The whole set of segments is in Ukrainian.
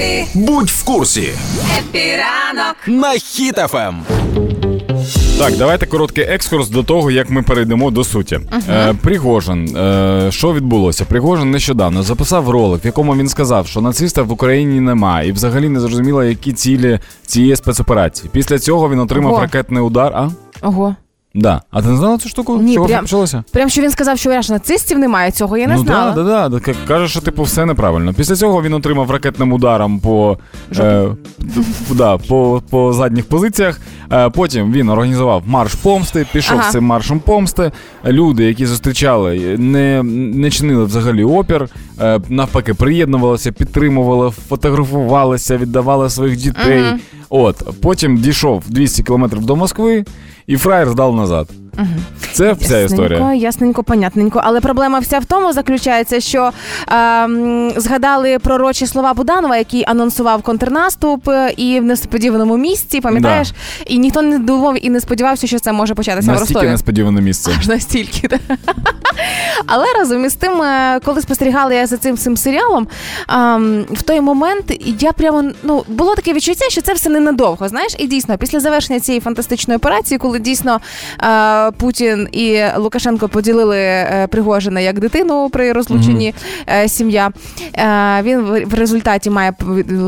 Хеппі, Будь в курсі Хеппі ранок. на Ем. Хіт FM. Так, давайте короткий екскурс до того, як ми перейдемо до суті. Е, Пригожин, е, що відбулося? Пригожин нещодавно записав ролик, в якому він сказав, що нацистів в Україні немає, і взагалі не зрозуміло, які цілі цієї спецоперації. Після цього він отримав Ого. ракетний удар. А? Ого. Да. А ти не знала цю штуку? Ні, Чого прям- почалося? Прям що він сказав, що аж нацистів немає, цього я не ну знала. да, да, да, да. Каже, що типу все неправильно. Після цього він отримав ракетним ударом по, е, да, по, по задніх позиціях. Е, потім він організував марш помсти, пішов Ага. з цим маршем помсти. Люди, які зустрічали, не, не чинили взагалі опір, е, навпаки, приєднувалися, підтримували, фотографувалися, віддавали своїх дітей. Мгм. От потім дійшов 200 кілометрів до Москви, і фраєр здав назад. Це вся історія. Ясненько, ясненько, понятненько. Але проблема вся в тому заключається, що е, згадали пророчі слова Буданова, який анонсував контрнаступ е, і в несподіваному місці, пам'ятаєш? І ніхто не думав і не сподівався, що це може початися в Настільки Ростові. несподіване місце. Аж настільки. да. Але разом із тим, е, коли спостерігала я за цим цим серіалом, в той момент я прямо ну було таке відчуття, що це все ненадовго. Знаєш, і дійсно, після завершення цієї фантастичної операції, коли дійсно е, Путін і Лукашенко поділили е, Пригожина як дитину при розлученні е, сім'я, він в, в результаті має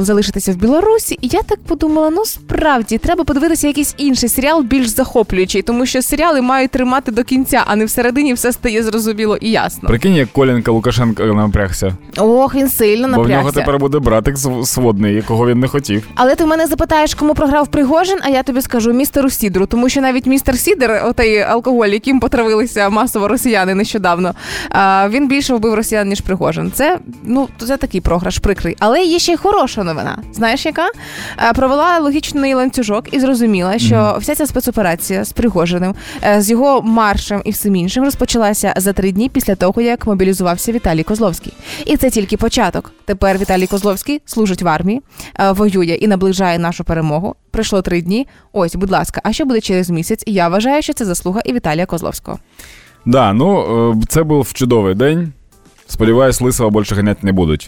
залишитися в Білорусі. І я так подумала: ну справді треба подивитися якийсь інший серіал, більш захоплюючий, тому що серіали мають тримати до кінця, а не всередині все стає зрозуміло і ясно. Прикинь, як Коленка Лукашенко напрягся. Ох, він сильно Бо в нього тепер буде братик св- сводний, якого він не хотів. Але ти в мене запитаєш, кому програв Пригожин, а я тобі скажу містеру Сідру, тому що навіть містер Сідер, отей алкоголь, яким потравилися масово росіяни нещодавно, він більше вбив росіян, ніж Пригожин. Це ну це такий програш прикрий. Але є ще й хороша новина. Знаєш, яка провела логічний ланцюжок і зрозуміла, що вся ця спецоперація з Пригожиним, е, з його маршем і всім іншим розпочалася за три дні після того, як мобілізувався Віталій Козловський. І це тільки початок. Тепер Віталій Козловський служить в армії, е, воює і наближає нашу перемогу. Пройшло три дні. Ось, будь ласка, а що буде через місяць? Я вважаю, що це заслуга і Віталія Козловського. Да, ну е, це був чудовий день. Сподіваюсь, лисого більше ганяти не будуть.